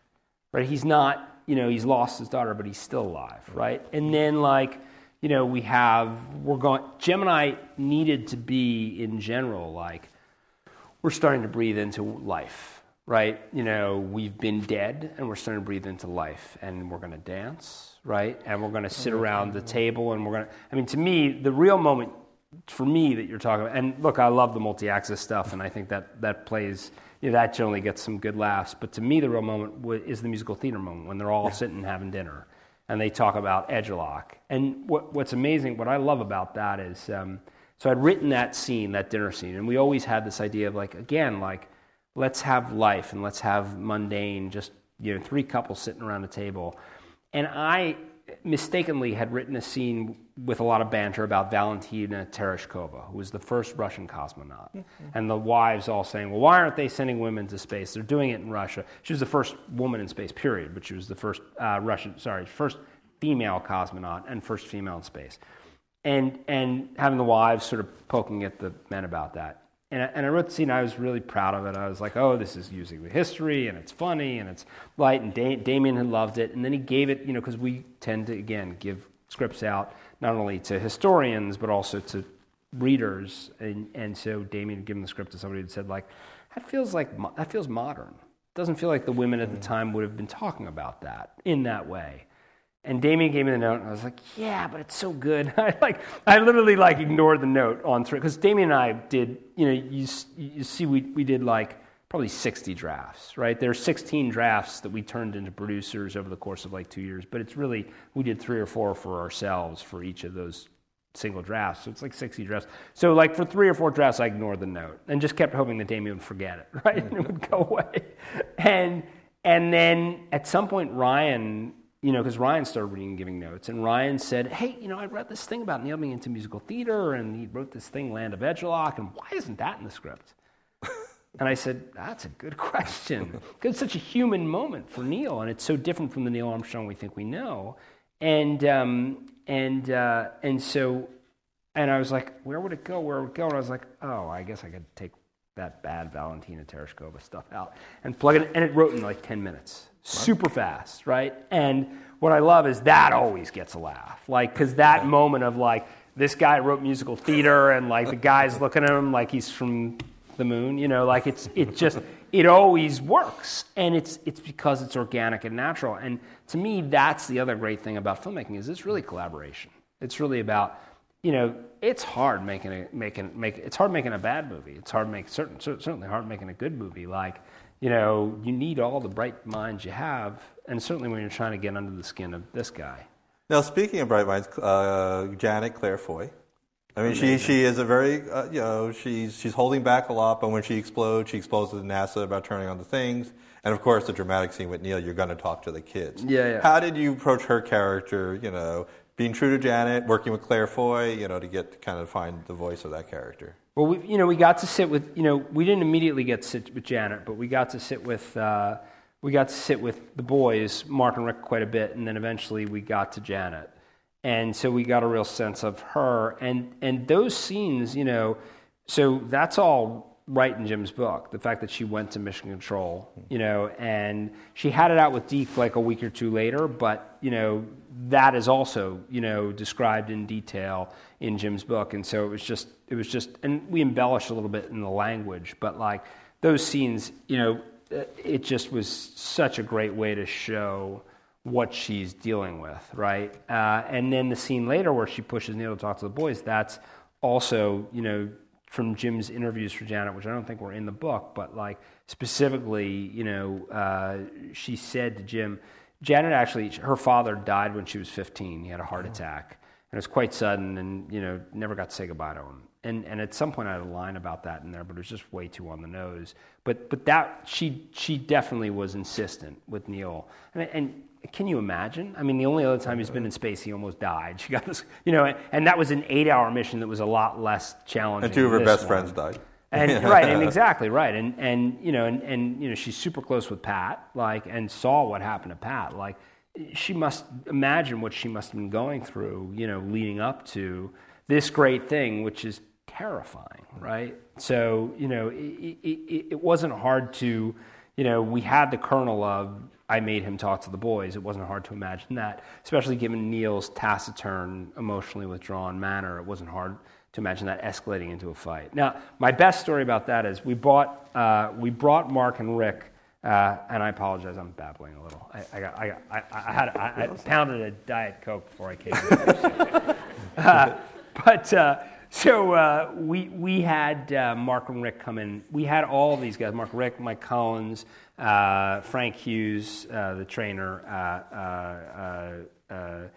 right? He's not, you know, he's lost his daughter, but he's still alive, right? And then like, you know, we have, we're going, Gemini needed to be in general like, we're starting to breathe into life, right? You know, we've been dead and we're starting to breathe into life and we're going to dance, right? And we're going to sit around the table and we're going to, I mean, to me, the real moment for me that you're talking about. And look, I love the multi-axis stuff, and I think that that plays. You know, that generally gets some good laughs. But to me, the real moment is the musical theater moment when they're all sitting having dinner, and they talk about Egelloc. And what, what's amazing, what I love about that is, um, so I'd written that scene, that dinner scene, and we always had this idea of like, again, like, let's have life and let's have mundane, just you know, three couples sitting around a table. And I mistakenly had written a scene with a lot of banter about Valentina Tereshkova, who was the first Russian cosmonaut. Mm-hmm. And the wives all saying, well, why aren't they sending women to space? They're doing it in Russia. She was the first woman in space, period, but she was the first uh, Russian, sorry, first female cosmonaut and first female in space. And, and having the wives sort of poking at the men about that. And I, and I wrote the scene, I was really proud of it. I was like, oh, this is using the history, and it's funny, and it's light, and da- Damien had loved it. And then he gave it, you know, because we tend to, again, give scripts out not only to historians, but also to readers. And, and so Damien had given the script to somebody who said, like, that feels like, that feels modern. It doesn't feel like the women at the mm. time would have been talking about that in that way. And Damien gave me the note, and I was like, "Yeah, but it's so good." I like, I literally like ignored the note on through because Damien and I did, you know, you you see, we we did like probably 60 drafts, right? There are 16 drafts that we turned into producers over the course of like two years, but it's really we did three or four for ourselves for each of those single drafts. So it's like 60 drafts. So like for three or four drafts, I ignored the note and just kept hoping that Damien would forget it, right? and it would go away. And and then at some point, Ryan, you know, because Ryan started reading and giving notes, and Ryan said, "Hey, you know, I read this thing about Neil being into musical theater, and he wrote this thing, Land of Egelloc, and why isn't that in the script?" And I said, That's a good question. Because it's such a human moment for Neil, and it's so different from the Neil Armstrong we think we know. And, um, and, uh, and so, and I was like, Where would it go? Where would it go? And I was like, Oh, I guess I could take that bad Valentina Tereshkova stuff out and plug it, and it wrote in like 10 minutes. Super fast, right? And what I love is that always gets a laugh. Like, because that moment of like, this guy wrote musical theater, and like the guy's looking at him like he's from the moon. You know, like it's it just it always works, and it's it's because it's organic and natural. And to me, that's the other great thing about filmmaking is it's really collaboration. It's really about you know it's hard making a making make it's hard making a bad movie. It's hard making certain certainly hard making a good movie. Like you know you need all the bright minds you have, and certainly when you're trying to get under the skin of this guy. Now, speaking of bright minds, uh, Janet Claire Foy I mean, she, she is a very, uh, you know, she's, she's holding back a lot, but when she explodes, she explodes to NASA about turning on the things. And of course, the dramatic scene with Neil, you're going to talk to the kids. Yeah, yeah. How did you approach her character, you know, being true to Janet, working with Claire Foy, you know, to get to kind of find the voice of that character? Well, we, you know, we got to sit with, you know, we didn't immediately get to sit with Janet, but we got to sit with, uh, we got to sit with the boys, Mark and Rick, quite a bit, and then eventually we got to Janet. And so we got a real sense of her. And and those scenes you know so that's all right in jim's book the fact that she went to mission control you know and she had it out with deke like a week or two later but you know that is also you know described in detail in jim's book and so it was just it was just and we embellished a little bit in the language but like those scenes you know it just was such a great way to show what she's dealing with, right? Uh, and then the scene later where she pushes Neil to talk to the boys, that's also, you know, from Jim's interviews for Janet, which I don't think were in the book, but like specifically, you know, uh, she said to Jim, Janet actually, her father died when she was 15. He had a heart attack. And it was quite sudden and, you know, never got to say goodbye to him. And, and at some point I had a line about that in there, but it was just way too on the nose. But, but that, she, she definitely was insistent with Neil. And, and can you imagine? I mean, the only other time he's been in space, he almost died. She got this, you know, and that was an eight-hour mission that was a lot less challenging. And two of her best one. friends died. And right, and exactly right, and and you know, and and you know, she's super close with Pat, like, and saw what happened to Pat. Like, she must imagine what she must have been going through, you know, leading up to this great thing, which is terrifying, right? So, you know, it, it, it wasn't hard to, you know, we had the kernel of I made him talk to the boys. It wasn't hard to imagine that, especially given Neil's taciturn, emotionally withdrawn manner. It wasn't hard to imagine that escalating into a fight. Now, my best story about that is we bought, uh, we brought Mark and Rick, uh, and I apologize, I'm babbling a little. I, I, got, I, I, I had, I, I, pounded a diet coke before I came here. uh, but uh, so uh, we we had uh, Mark and Rick come in. We had all these guys: Mark, Rick, Mike Collins, uh, Frank Hughes, uh, the trainer, uh, uh,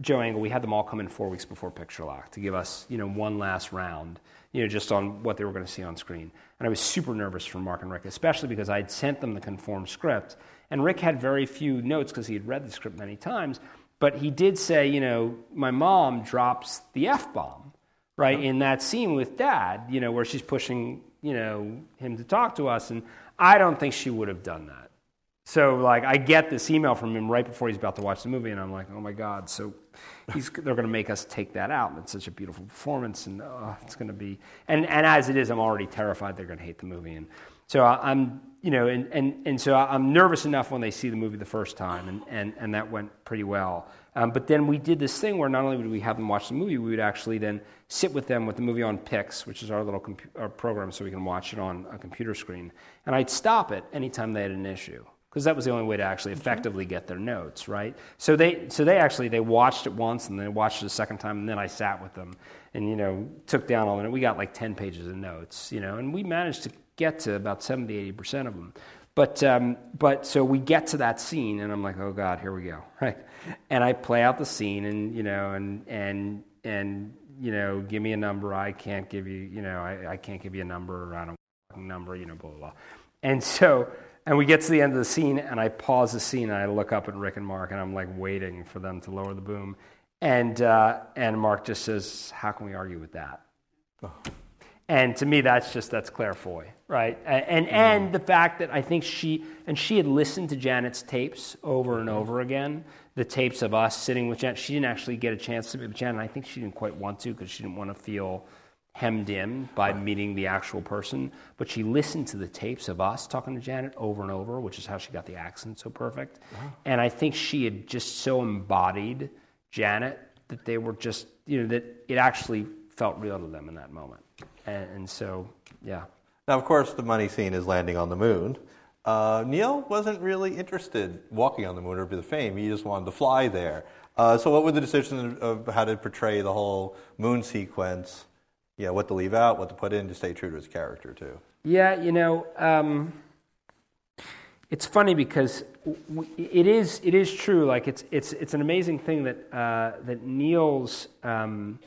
Joe Engle. We had them all come in four weeks before Picture Lock to give us, you know, one last round, you know, just on what they were going to see on screen. And I was super nervous for Mark and Rick, especially because I had sent them the conform script, and Rick had very few notes because he had read the script many times. But he did say, you know, my mom drops the f bomb, right, in that scene with Dad, you know, where she's pushing, you know, him to talk to us, and I don't think she would have done that. So, like, I get this email from him right before he's about to watch the movie, and I'm like, oh my God. So, they're going to make us take that out. And it's such a beautiful performance, and oh, it's going to be. And, and as it is, I'm already terrified they're going to hate the movie. And so, I'm, you know, and, and, and so I'm nervous enough when they see the movie the first time, and, and, and that went pretty well. Um, but then we did this thing where not only would we have them watch the movie, we would actually then sit with them with the movie on Pix, which is our little compu- our program, so we can watch it on a computer screen. And I'd stop it anytime they had an issue. because that was the only way to actually effectively get their notes, right? So they, so they actually they watched it once and they watched it a second time, and then I sat with them and you know took down all the We got like ten pages of notes, you know, and we managed to get to about 70, 80 percent of them. But um, but so we get to that scene, and I'm like, oh God, here we go, right? And I play out the scene, and you know, and and and you know, give me a number. I can't give you, you know, I, I can't give you a number. I don't number, you know, blah blah blah. And so and we get to the end of the scene, and I pause the scene, and I look up at Rick and Mark, and I'm like waiting for them to lower the boom. And, uh, and Mark just says, How can we argue with that? Oh. And to me, that's just, that's Claire Foy, right? And, and, mm-hmm. and the fact that I think she, and she had listened to Janet's tapes over and over again, the tapes of us sitting with Janet. She didn't actually get a chance to meet with Janet, and I think she didn't quite want to because she didn't want to feel hemmed in by meeting the actual person, but she listened to the tapes of us talking to Janet over and over, which is how she got the accent so perfect. Uh-huh. And I think she had just so embodied Janet that they were just, you know, that it actually felt real to them in that moment. And, and so, yeah. Now, of course, the money scene is landing on the moon. Uh, Neil wasn't really interested walking on the moon or be the fame. He just wanted to fly there. Uh, so, what were the decisions of how to portray the whole moon sequence? yeah, what to leave out, what to put in to stay true to his character too. Yeah, you know, um, it's funny because it is it is true. Like it's it's it's an amazing thing that uh, that Neil's um,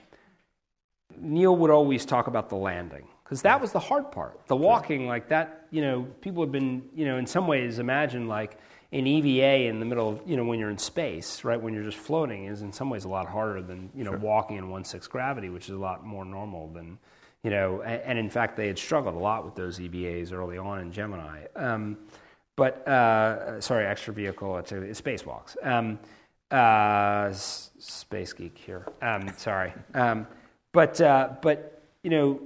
Neil would always talk about the landing because that was the hard part. The walking, like that, you know, people have been, you know, in some ways imagine like an EVA in the middle of, you know, when you're in space, right, when you're just floating, is in some ways a lot harder than, you know, sure. walking in 1 6 gravity, which is a lot more normal than, you know, and, and, in fact, they had struggled a lot with those EVAs early on in Gemini. Um, but, uh, sorry, extra vehicle, it's, it's spacewalks. Um, uh, space geek here. Um, sorry. Um, but, uh, but, you know,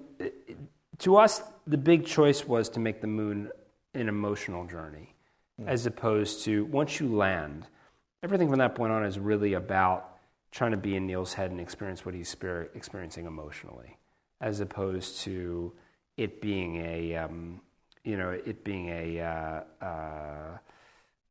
to us, the big choice was to make the moon an emotional journey as opposed to once you land, everything from that point on is really about trying to be in Neil's head and experience what he's experiencing emotionally, as opposed to it being a, um, you know, it being a, uh, uh,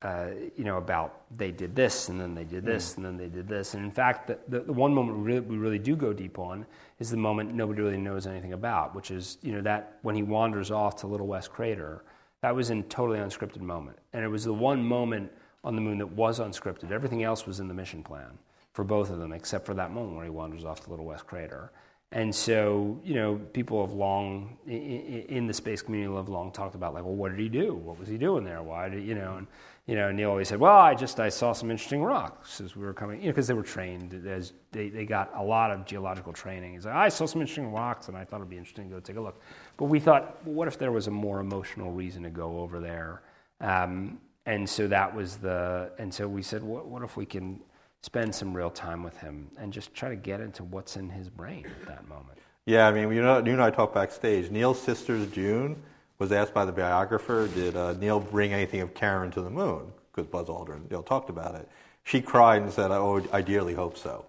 uh, you know, about they did this and then they did this mm. and then they did this. And in fact, the, the, the one moment we really, we really, do go deep on is the moment nobody really knows anything about, which is, you know, that when he wanders off to Little West Crater that was in totally unscripted moment. And it was the one moment on the moon that was unscripted. Everything else was in the mission plan for both of them, except for that moment where he wanders off to Little West Crater. And so, you know, people have long, in the space community, have long talked about, like, well, what did he do? What was he doing there? Why did, you know, and, you know, Neil always said, well, I just, I saw some interesting rocks as we were coming, you know, because they were trained, as they, they got a lot of geological training. He's like, I saw some interesting rocks and I thought it'd be interesting to go take a look. But we thought, well, what if there was a more emotional reason to go over there? Um, and so that was the, and so we said, what, what if we can spend some real time with him and just try to get into what's in his brain at that moment. Yeah, I mean, you know, you and I talked backstage. Neil's sister June was asked by the biographer, "Did uh, Neil bring anything of Karen to the moon?" Because Buzz Aldrin, Neil talked about it. She cried and said, "Oh, I dearly hope so."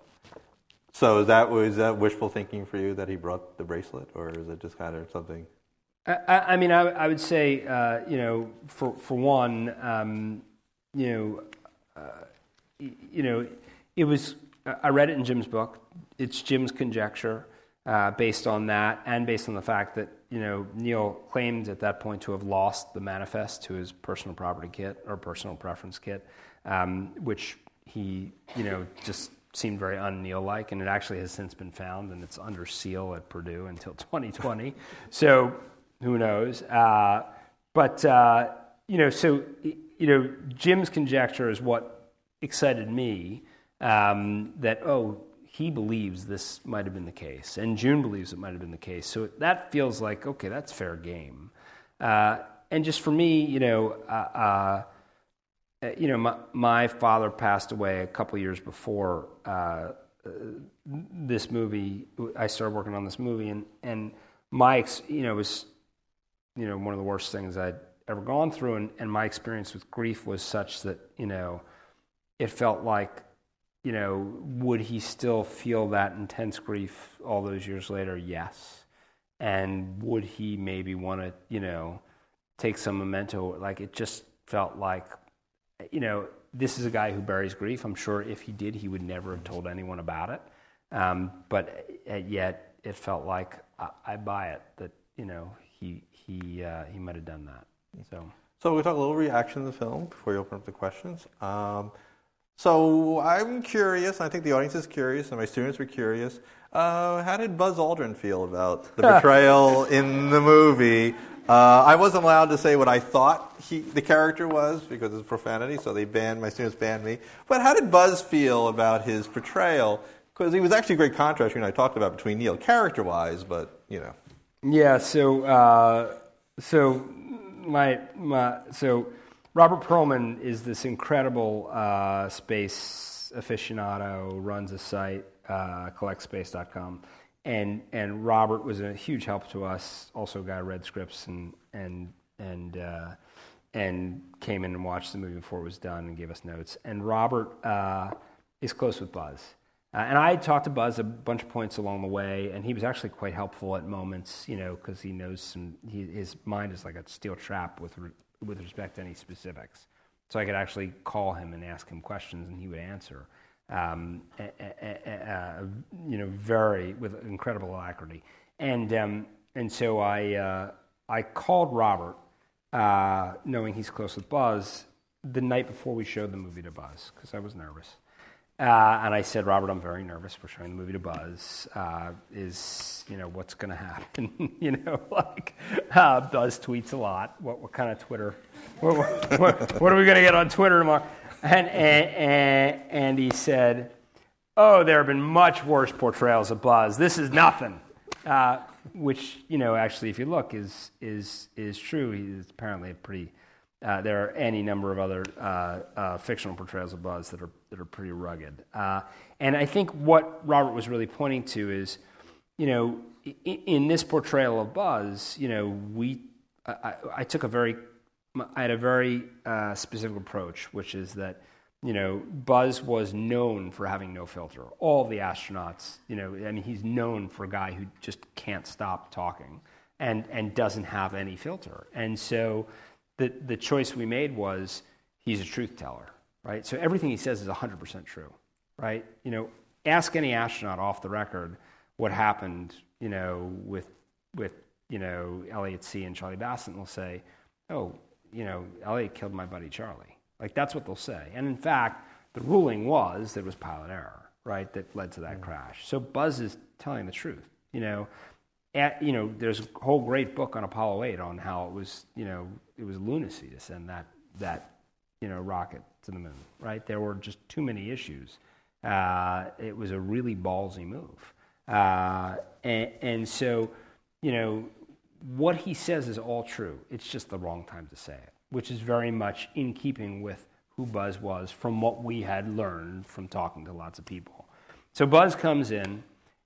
So that was that wishful thinking for you that he brought the bracelet, or is it just kind of something? I, I mean, I, I, would say, uh, you know, for for one, um, you know. Uh, you know, it was, I read it in Jim's book. It's Jim's conjecture uh, based on that and based on the fact that, you know, Neil claimed at that point to have lost the manifest to his personal property kit or personal preference kit, um, which he, you know, just seemed very un-Neil like, and it actually has since been found, and it's under seal at Purdue until 2020. so who knows? Uh, but uh, you know, so you know, Jim's conjecture is what excited me um, that, oh, he believes this might have been the case, and June believes it might have been the case. So that feels like, okay, that's fair game. Uh, and just for me, you know, uh, uh, you know, my, my, father passed away a couple years before uh, this movie. I started working on this movie, and and my, you know, was, you know, one of the worst things I'd ever gone through, and, and my experience with grief was such that, you know, it felt like, you know, would he still feel that intense grief all those years later? Yes. And would he maybe want to, you know, take some memento? Like it just felt like you know, this is a guy who buries grief. I'm sure if he did, he would never have told anyone about it. Um, but uh, yet, it felt like I, I, buy it that you know he he uh, he might have done that. So. So we talk a little reaction to the film before you open up the questions. Um, so I'm curious. I think the audience is curious, and my students were curious. Uh, how did Buzz Aldrin feel about the portrayal in the movie? Uh, I wasn't allowed to say what I thought he, the character was because it's profanity, so they banned my students banned me. But how did Buzz feel about his portrayal? Because he was actually a great contrast. You know, I talked about between Neil character-wise, but you know. Yeah. So uh, so my my so Robert Pearlman is this incredible uh, space aficionado, runs a site, uh, collectspace.com. And, and Robert was a huge help to us, also guy read scripts and, and, and, uh, and came in and watched the movie before it was done and gave us notes. And Robert uh, is close with Buzz. Uh, and I talked to Buzz a bunch of points along the way, and he was actually quite helpful at moments, you know, because he knows some, he, his mind is like a steel trap with with respect to any specifics. So I could actually call him and ask him questions, and he would answer. Um, uh, you know, very with incredible alacrity. And um, and so I uh, I called Robert, uh, knowing he's close with Buzz, the night before we showed the movie to Buzz because I was nervous. Uh, and I said, Robert, I'm very nervous. We're showing the movie to Buzz. Uh, is you know what's going to happen? you know, like uh, Buzz tweets a lot. What, what kind of Twitter? What, what, what are we going to get on Twitter tomorrow? And, and, and he said, Oh, there have been much worse portrayals of Buzz. This is nothing. Uh, which you know, actually, if you look, is is is true. He's apparently a pretty uh, there are any number of other uh, uh, fictional portrayals of Buzz that are, that are pretty rugged. Uh, and I think what Robert was really pointing to is, you know, in, in this portrayal of Buzz, you know, we, I, I took a very, I had a very uh, specific approach, which is that, you know, Buzz was known for having no filter. All the astronauts, you know, I mean, he's known for a guy who just can't stop talking and, and doesn't have any filter. And so, the, the choice we made was he's a truth teller, right? So everything he says is 100% true, right? You know, ask any astronaut off the record what happened, you know, with, with you know, Elliot See and Charlie Bassett, and they'll say, oh, you know, Elliot killed my buddy Charlie. Like, that's what they'll say. And in fact, the ruling was that it was pilot error, right, that led to that mm-hmm. crash. So Buzz is telling the truth. You know, at, you know, there's a whole great book on Apollo 8 on how it was, you know, it was lunacy to send that, that you know, rocket to the moon, right? There were just too many issues. Uh, it was a really ballsy move. Uh, and, and so, you know, what he says is all true. It's just the wrong time to say it, which is very much in keeping with who Buzz was from what we had learned from talking to lots of people. So Buzz comes in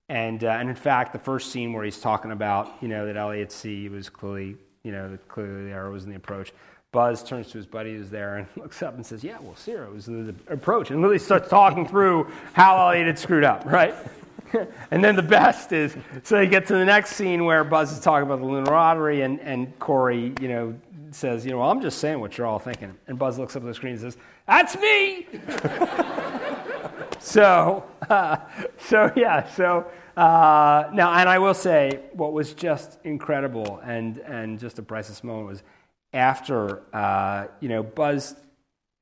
and, uh, and in fact, the first scene where he's talking about, you know, that Elliot See was clearly, you know, clearly the error was in the approach. Buzz turns to his buddy who's there and looks up and says, Yeah, well, Cira was in the approach. And Lily starts talking through how Elliot had screwed up, right? and then the best is so they get to the next scene where Buzz is talking about the lunar lottery, and, and Corey, you know, says, you know, well, I'm just saying what you're all thinking. And Buzz looks up at the screen and says, That's me! so, uh, so yeah, so uh, now, and I will say, what was just incredible and and just a priceless moment was after uh, you know Buzz,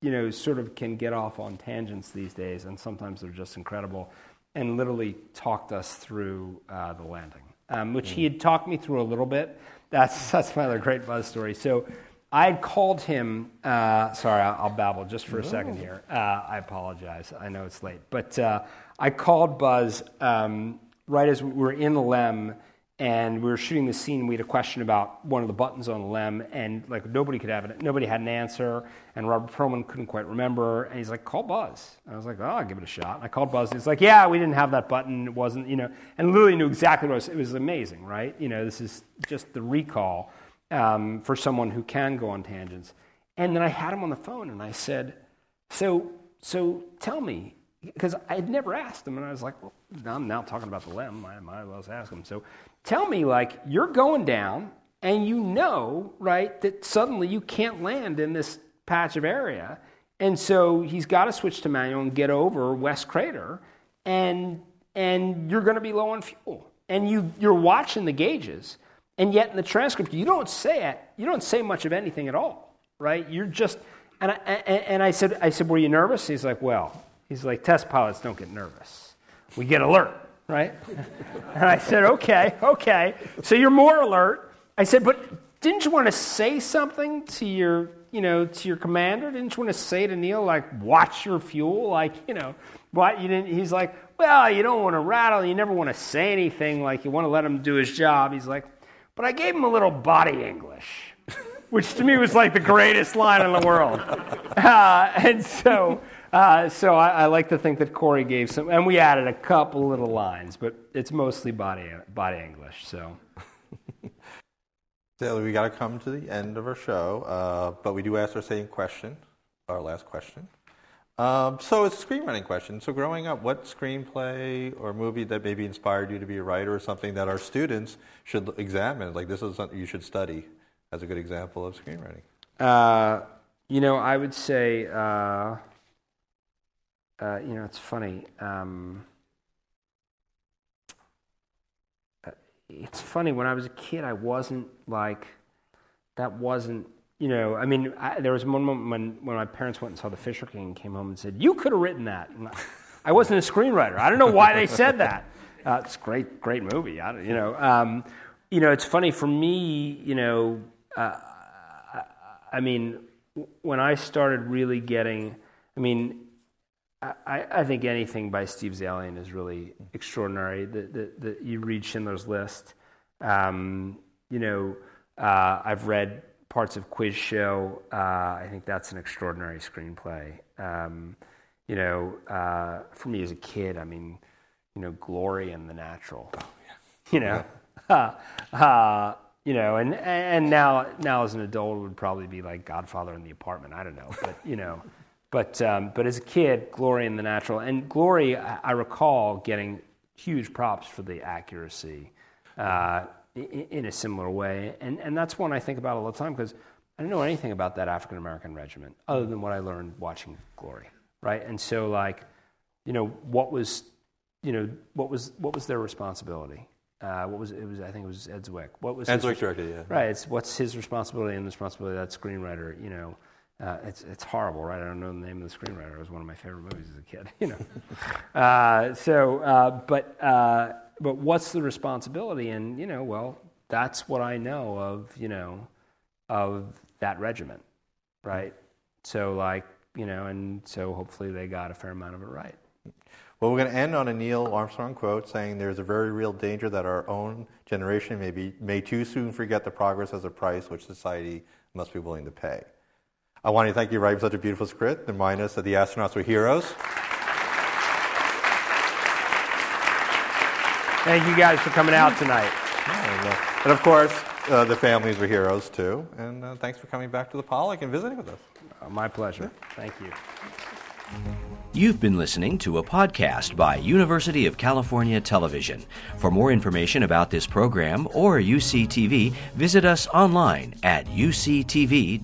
you know, sort of can get off on tangents these days, and sometimes they're just incredible, and literally talked us through uh, the landing, um, which mm. he had talked me through a little bit. That's that's my other great Buzz story. So. I had called him. Uh, sorry, I'll, I'll, babble just for a second here. Uh, I apologize. I know it's late, but uh, I called Buzz um, right as we were in the LEM and we were shooting the scene. We had a question about one of the buttons on the LEM, and like nobody could have it. Nobody had an answer, and Robert Pearlman couldn't quite remember. And he's like, "Call Buzz." And I was like, "Oh, I'll give it a shot." And I called Buzz. And he's like, "Yeah, we didn't have that button. It wasn't, you know." And Lily knew exactly what it was. It was amazing, right? You know, this is just the recall um, for someone who can go on tangents. And then I had him on the phone and I said, So, so tell me, because I had never asked him, and I was like, Well, I'm now talking about the LEM, I might as well ask him. So tell me, like, you're going down and you know, right, that suddenly you can't land in this patch of area. And so he's got to switch to manual and get over West Crater, and and you're going to be low on fuel. And you you're watching the gauges, and yet in the transcript you don't say it. You don't say much of anything at all, right? You're just and I, and I said I said, were you nervous? He's like, well, he's like, test pilots don't get nervous. We get alert, right? and I said, okay, okay. So you're more alert. I said, but didn't you want to say something to your you know, to your commander? Didn't you want to say to Neil, like, watch your fuel? Like, you know, what you didn't? He's like, well, you don't want to rattle. You never want to say anything. Like, you want to let him do his job. He's like, but I gave him a little body English, which to me was like the greatest line in the world. Uh, and so, uh, so I, I, like to think that Corey gave some, and we added a couple little lines, but it's mostly body body English. So. Sadly, we got to come to the end of our show, uh, but we do ask our same question, our last question. Um, so it's a screenwriting question. So growing up, what screenplay or movie that maybe inspired you to be a writer or something that our students should examine? Like this is something you should study as a good example of screenwriting. Uh, you know, I would say, uh, uh you know, it's funny. Um, it's funny when I was a kid, I wasn't like that. Wasn't you know? I mean, I, there was one moment when when my parents went and saw The Fisher King and came home and said, "You could have written that." And I wasn't a screenwriter. I don't know why they said that. Uh, it's a great, great movie. I, you know, um, you know, it's funny for me. You know, uh, I, I mean, when I started really getting, I mean, I, I, think anything by Steve Zaillian is really extraordinary. That the, the, you read Schindler's List. Um, you know, uh, I've read parts of Quiz Show. Uh, I think that's an extraordinary screenplay. Um, you know, uh, for me as a kid, I mean, you know, Glory and The Natural. Oh, yeah. You know, yeah. you know, and and now now as an adult, it would probably be like Godfather in the Apartment. I don't know, but you know. But, um, but as a kid, Glory in the Natural, and Glory, I, recall getting huge props for the accuracy uh, in, in, a similar way. And, and that's one I think about all the time because I don't know anything about that African American regiment other than what I learned watching Glory, right? And so, like, you know, what was, you know, what was, what was their responsibility? Uh, what was it? it? Was I think it was Ed Zwick. What was Ed Zwick directed? Yeah. Right. It's what's his responsibility and the responsibility of that screenwriter. You know, uh, it's it's horrible, right? I don't know the name of the screenwriter. It was one of my favorite movies as a kid, you know. uh, so, uh, but uh, but what's the responsibility? And you know, well, that's what I know of, you know, of that regiment, right? So, like, you know, and so hopefully they got a fair amount of it right. Well, we're going to end on a Neil Armstrong quote saying, "There's a very real danger that our own generation may be may too soon forget the progress as a price which society must be willing to pay." I want to thank you Ray, for writing such a beautiful script and remind us that the astronauts were heroes. Thank you guys for coming out tonight. and, uh, and, of course, uh, the families were heroes too. And uh, thanks for coming back to the Pollock and visiting with us. Uh, my pleasure. Thank you. You've been listening to a podcast by University of California Television. For more information about this program or UCTV, visit us online at uctv.tv.